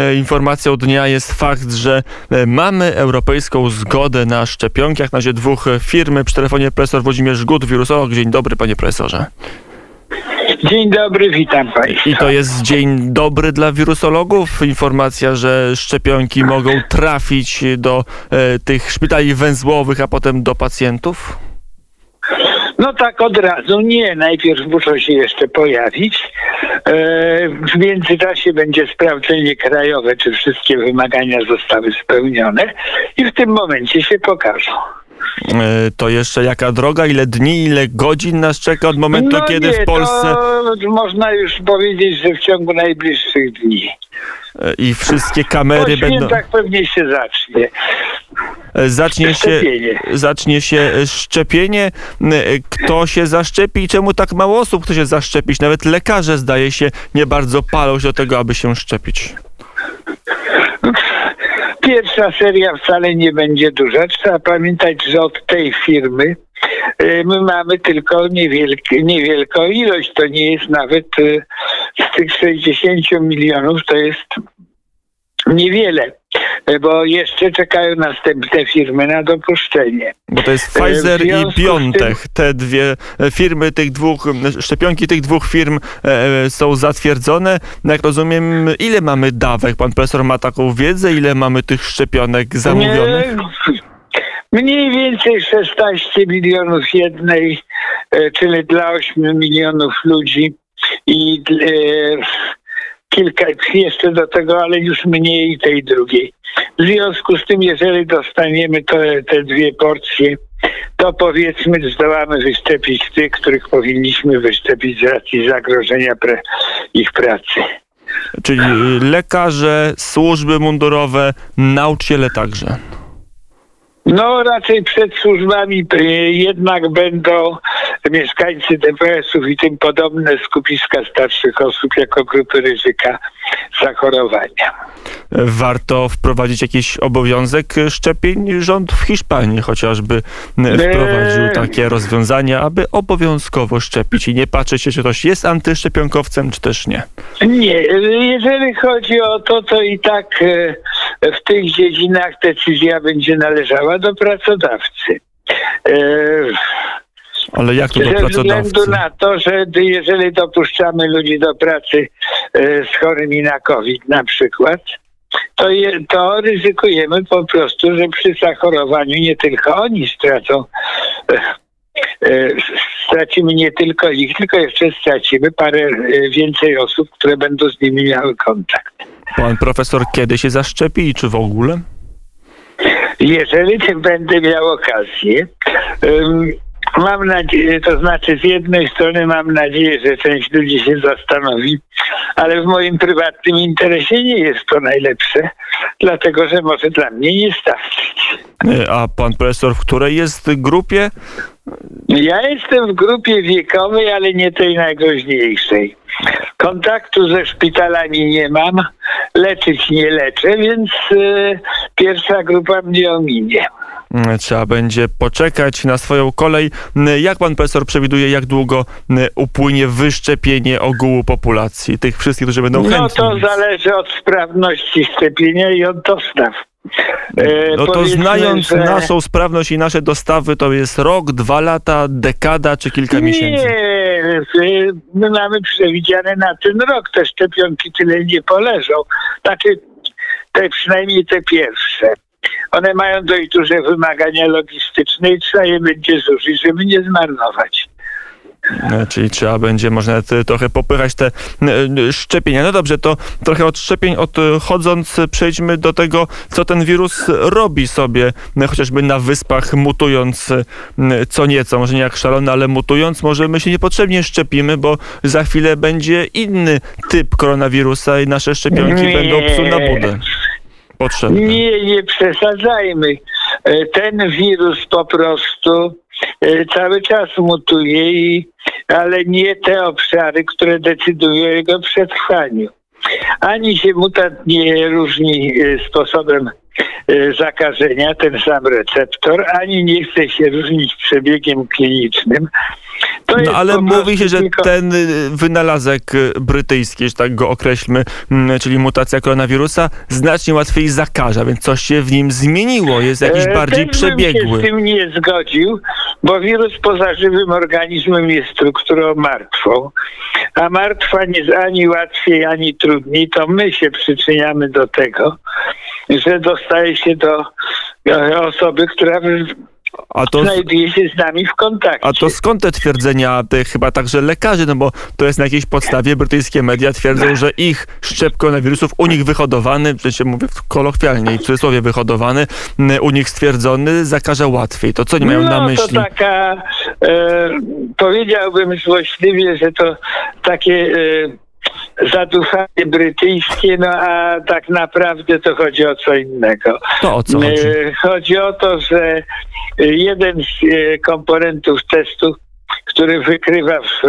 E, Informacją dnia jest fakt, że e, mamy europejską zgodę na szczepionki. Jak na razie dwóch firm. Przy telefonie profesor Włodzimierz Gut, wirusolog. Dzień dobry, panie profesorze. Dzień dobry, witam Państwa. I to jest dzień dobry dla wirusologów. Informacja, że szczepionki mogą trafić do e, tych szpitali węzłowych, a potem do pacjentów. No tak od razu nie, najpierw muszą się jeszcze pojawić. E, w międzyczasie będzie sprawdzenie krajowe, czy wszystkie wymagania zostały spełnione i w tym momencie się pokażą. E, To jeszcze jaka droga, ile dni, ile godzin nas czeka od momentu, no kiedy nie, w Polsce można już powiedzieć, że w ciągu najbliższych dni. e, i wszystkie Po kamery będą. świętach pewnie się zacznie. Zacznie się, Szczepienie. zacznie się szczepienie. E, Kto się zaszczepi i czemu tak mało osób chce się zaszczepić? Nawet lekarze, zdaje się, nie bardzo palą się do tego, aby się szczepić. Pierwsza seria wcale nie będzie duża. Trzeba pamiętać, że od tej firmy e, my mamy tylko niewielkie, niewielką ilość. To nie jest nawet e, z tych 60 milionów, to jest niewiele, bo jeszcze czekają następne firmy na dopuszczenie. Bo to jest E, Pfizer i BioNTech. Te dwie e, firmy, tych dwóch, szczepionki tych dwóch firm e, są zatwierdzone. Jak rozumiem, ile mamy dawek? Pan profesor ma taką wiedzę, ile mamy tych szczepionek zamówionych? Nie, Mniej więcej 16 milionów jednej, e, czyli dla 8 milionów ludzi i e, kilka jeszcze do tego, ale już mniej tej drugiej. W związku z tym, jeżeli dostaniemy te, te dwie porcje, to powiedzmy zdołamy wyszczepić tych, których powinniśmy wyszczepić z racji zagrożenia pre, ich pracy. Czyli lekarze, służby mundurowe, nauczyciele także. No raczej przed służbami y, jednak będą mieszkańcy DPS-ów i tym podobne skupiska starszych osób jako grupy ryzyka zachorowania. Warto wprowadzić jakiś obowiązek szczepień. Rząd w Hiszpanii chociażby wprowadził takie rozwiązania, aby obowiązkowo szczepić i nie patrzeć się, czy ktoś jest antyszczepionkowcem, czy też nie. Nie, jeżeli chodzi o to, to i tak y, w tych dziedzinach decyzja będzie należała do pracodawcy. Ale jak to do Ze względu na to, że jeżeli dopuszczamy ludzi do pracy e, z chorymi na COVID na przykład, to, je, to ryzykujemy po prostu, że przy zachorowaniu nie tylko oni stracą, e, e, stracimy nie tylko ich, tylko jeszcze stracimy parę więcej osób, które będą z nimi miały kontakt. Pan profesor kiedy się zaszczepi i czy w ogóle? Jeżeli będę miał okazję, mam nadzieję, to znaczy z jednej strony mam nadzieję, że część ludzi się zastanowi, ale w moim prywatnym interesie nie jest to najlepsze, dlatego że może dla mnie nie starczyć. E, A pan profesor w której jest grupie? Ja jestem w grupie wiekowej, ale nie tej najgroźniejszej. Kontaktu ze szpitalami nie mam, leczyć nie leczę, więc y, pierwsza grupa mnie ominie. Mm, Trzeba będzie poczekać na swoją kolej. Mm, Jak pan profesor przewiduje, jak długo mm, upłynie wyszczepienie ogółu populacji, tych wszystkich, którzy będą No chętni? to zależy od sprawności szczepienia i od dostaw. E, No to znając że- naszą sprawność i nasze dostawy, to jest rok, dwa lata, dekada czy kilka miesięcy? Nie, e, my mamy przewidziane na ten rok. Te szczepionki tyle nie poleżą. Znaczy, te przynajmniej te pierwsze. One mają dość duże wymagania logistyczne i trzeba je będzie zużyć, żeby nie zmarnować. E, Czyli trzeba będzie można trochę popychać te e, szczepienia. No dobrze, to trochę od szczepień odchodząc, przejdźmy do tego, co ten wirus robi sobie, e, chociażby na wyspach, mutując e, co nieco, może nie jak szalony, ale mutując, może my się niepotrzebnie szczepimy, bo za chwilę będzie inny typ koronawirusa i nasze szczepionki Nie. będą psu na budę. Potrzebne. Nie, nie przesadzajmy. E, Ten wirus po prostu e, cały czas mutuje, i, ale nie te obszary, które decydują o jego przetrwaniu. Ani się mutant nie różni e, sposobem zakażenia, ten sam receptor, ani nie chce się różnić przebiegiem klinicznym. No ale mówi się, że ten y, wynalazek y, brytyjski, że tak go określmy, mm, czyli mutacja koronawirusa, znacznie łatwiej zakaża, więc coś się w nim zmieniło, jest jakiś E, bardziej Też bym się przebiegły. z tym nie zgodził, bo wirus poza żywym organizmem jest strukturą martwą, a martwa nie jest ani łatwiej, ani trudniej, to my się przyczyniamy do tego, że dostaje się do e, osoby, która A to, znajduje się z nami w kontakcie. a to skąd te twierdzenia, te chyba także lekarzy, no bo to jest na jakiejś podstawie, brytyjskie media twierdzą, że ich szczep koronawirusów u nich wyhodowany, w sensie mówię kolokwialnie i w cudzysłowie wyhodowany, u nich stwierdzony, zakaża łatwiej. To co oni mają no, na myśli? to taka, e, powiedziałbym złośliwie, że to takie e, zadufanie brytyjskie, no a tak naprawdę to chodzi o co innego. To o co chodzi? E, chodzi o to, że e, jeden z e, komponentów testu, który wykrywa w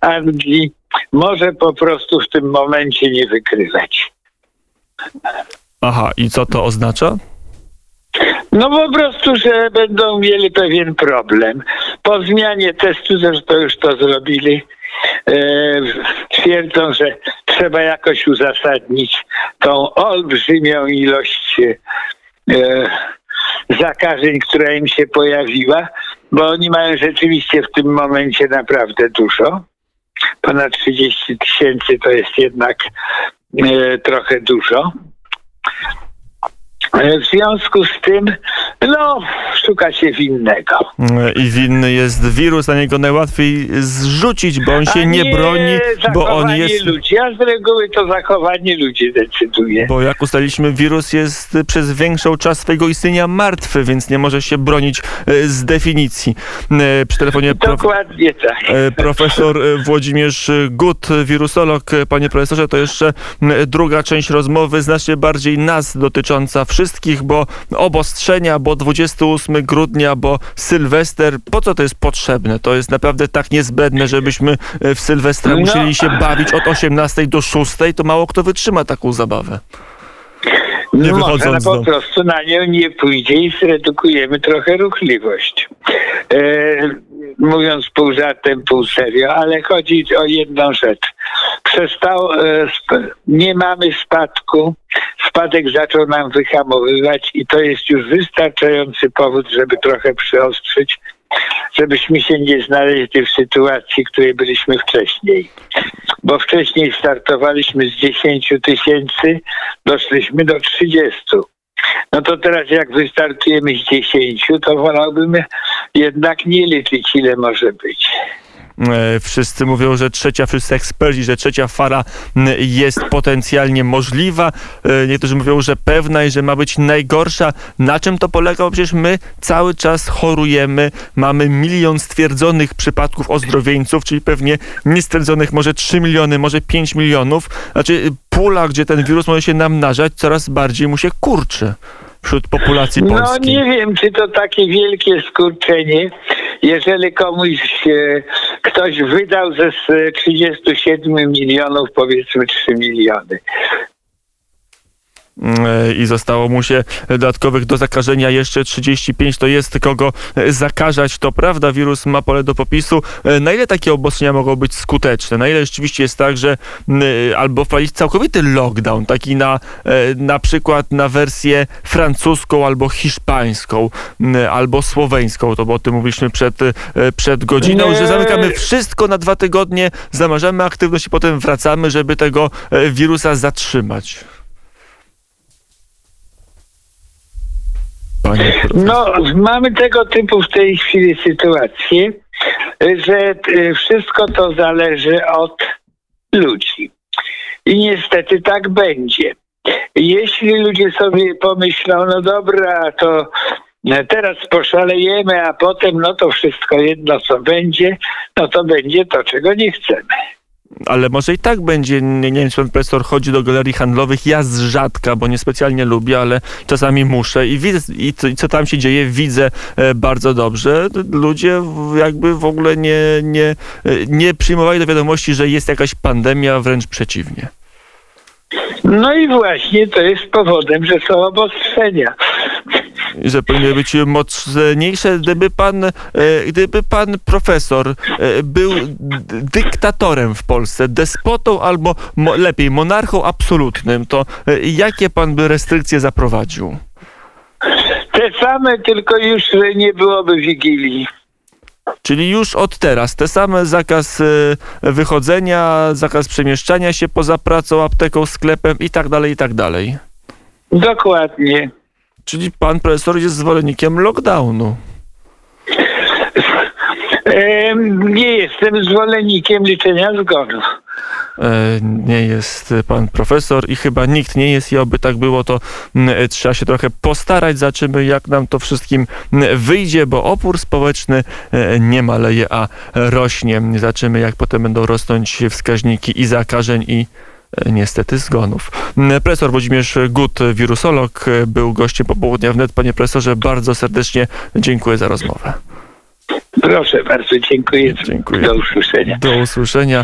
Anglii, może po prostu w tym momencie nie wykrywać. Aha, i co to oznacza? No po prostu, że będą mieli pewien problem. Po zmianie testu, zresztą już to zrobili, twierdzą, że trzeba jakoś uzasadnić tą olbrzymią ilość e, zakażeń, która im się pojawiła, bo oni mają rzeczywiście w tym momencie naprawdę dużo. Ponad 30 tysięcy to jest jednak e, trochę dużo. E, W związku z tym, no, szuka się winnego. I winny jest wirus, a niego najłatwiej zrzucić, bo on się A nie, broni, bo on jest. ludzi, a z reguły to zachowanie ludzi decyduje. Bo jak ustaliliśmy, wirus jest przez większą czas swojego istnienia martwy, więc nie może się bronić e, z definicji. E, Przy telefonie prof, Dokładnie tak. e, profesor Włodzimierz Gut, wirusolog. Panie profesorze, to jeszcze druga część rozmowy, znacznie bardziej nas dotycząca wszystkich, bo obostrzenia, bo 28 grudnia, bo Sylwester, po co to jest potrzebne? To jest naprawdę tak niezbędne, żebyśmy e, w Sylwestra No. musieli się bawić od 18 do 6, to mało kto wytrzyma taką zabawę. Nie No, po do- prostu na nią nie pójdzie i zredukujemy trochę ruchliwość. E, mówiąc pół żartem, pół serio, ale chodzi o jedną rzecz. Przestał, e, nie mamy spadku, spadek zaczął nam wyhamowywać i to jest już wystarczający powód, żeby trochę przyostrzyć, żebyśmy się nie znaleźli w sytuacji, w której byliśmy wcześniej. Bo wcześniej startowaliśmy z 10 tysięcy, doszliśmy do 30. No to teraz jak wystartujemy z 10, to wolałbym jednak nie liczyć, ile może być. E, Wszyscy mówią, że trzecia, wszyscy eksperci, że trzecia fala jest potencjalnie możliwa. E, Niektórzy mówią, że pewna i że ma być najgorsza. Na czym to polega? Bo przecież my cały czas chorujemy. Mamy milion stwierdzonych przypadków ozdrowieńców, czyli pewnie niestwierdzonych może 3 miliony, może 5 milionów. Znaczy pula, gdzie ten wirus może się namnażać, coraz bardziej mu się kurczy wśród populacji No polskiej. nie wiem, czy to takie wielkie skurczenie, jeżeli komuś e, ktoś wydał ze s- 37 milionów powiedzmy 3 miliony. I zostało mu się dodatkowych do zakażenia jeszcze 35, to jest kogo zakażać, to prawda, wirus ma pole do popisu. Na ile takie obostrzenia mogą być skuteczne? Na ile rzeczywiście jest tak, że e, albo wprowadzić całkowity lockdown, taki na, e, na przykład na wersję francuską albo hiszpańską, m, albo słoweńską, to bo o tym mówiliśmy przed, przed godziną, Nie. że zamykamy wszystko na dwa tygodnie, zamarzamy aktywność i potem wracamy, żeby tego wirusa zatrzymać. Panie profesor. No, mamy tego typu w tej chwili sytuację, że y, wszystko to zależy od ludzi. I niestety tak będzie. Jeśli ludzie sobie pomyślą, no dobra, to e, teraz poszalejemy, a potem no to wszystko jedno co będzie, no to będzie to, czego nie chcemy. Ale może i tak będzie, nie, nie wiem, czy pan profesor chodzi do galerii handlowych, ja z rzadka, bo niespecjalnie lubię, ale czasami muszę i widzę, i co, i co tam się dzieje, widzę e, bardzo dobrze. Ludzie jakby w ogóle nie, nie, e, nie przyjmowali do wiadomości, że jest jakaś pandemia, wręcz przeciwnie. No i właśnie to jest powodem, że są obostrzenia. Że powinny być mocniejsze, gdyby pan, e, gdyby pan profesor e, był dyktatorem w Polsce, despotą albo mo, lepiej monarchą absolutnym, to e, jakie pan by restrykcje zaprowadził? Te same, tylko już nie byłoby Wigilii. Czyli już od teraz te same zakaz wychodzenia, zakaz przemieszczania się poza pracą, apteką, sklepem i tak dalej, i tak dalej. Dokładnie. Czyli pan profesor jest zwolennikiem lockdownu. Nie jestem zwolennikiem liczenia zgonów. E, nie jest pan profesor i chyba nikt nie jest i oby tak było, to mm, e, trzeba się trochę postarać. Zobaczymy, jak nam to wszystkim mm, wyjdzie, bo opór społeczny e, nie maleje, a rośnie. Zobaczymy, jak potem będą rosnąć wskaźniki i zakażeń i niestety zgonów. Mm, Profesor Włodzimierz Gut, wirusolog, e, był gościem popołudnia wnet. Panie profesorze, bardzo serdecznie dziękuję za rozmowę. Proszę bardzo, dziękuję. Dziękuję. Do usłyszenia. Do usłyszenia.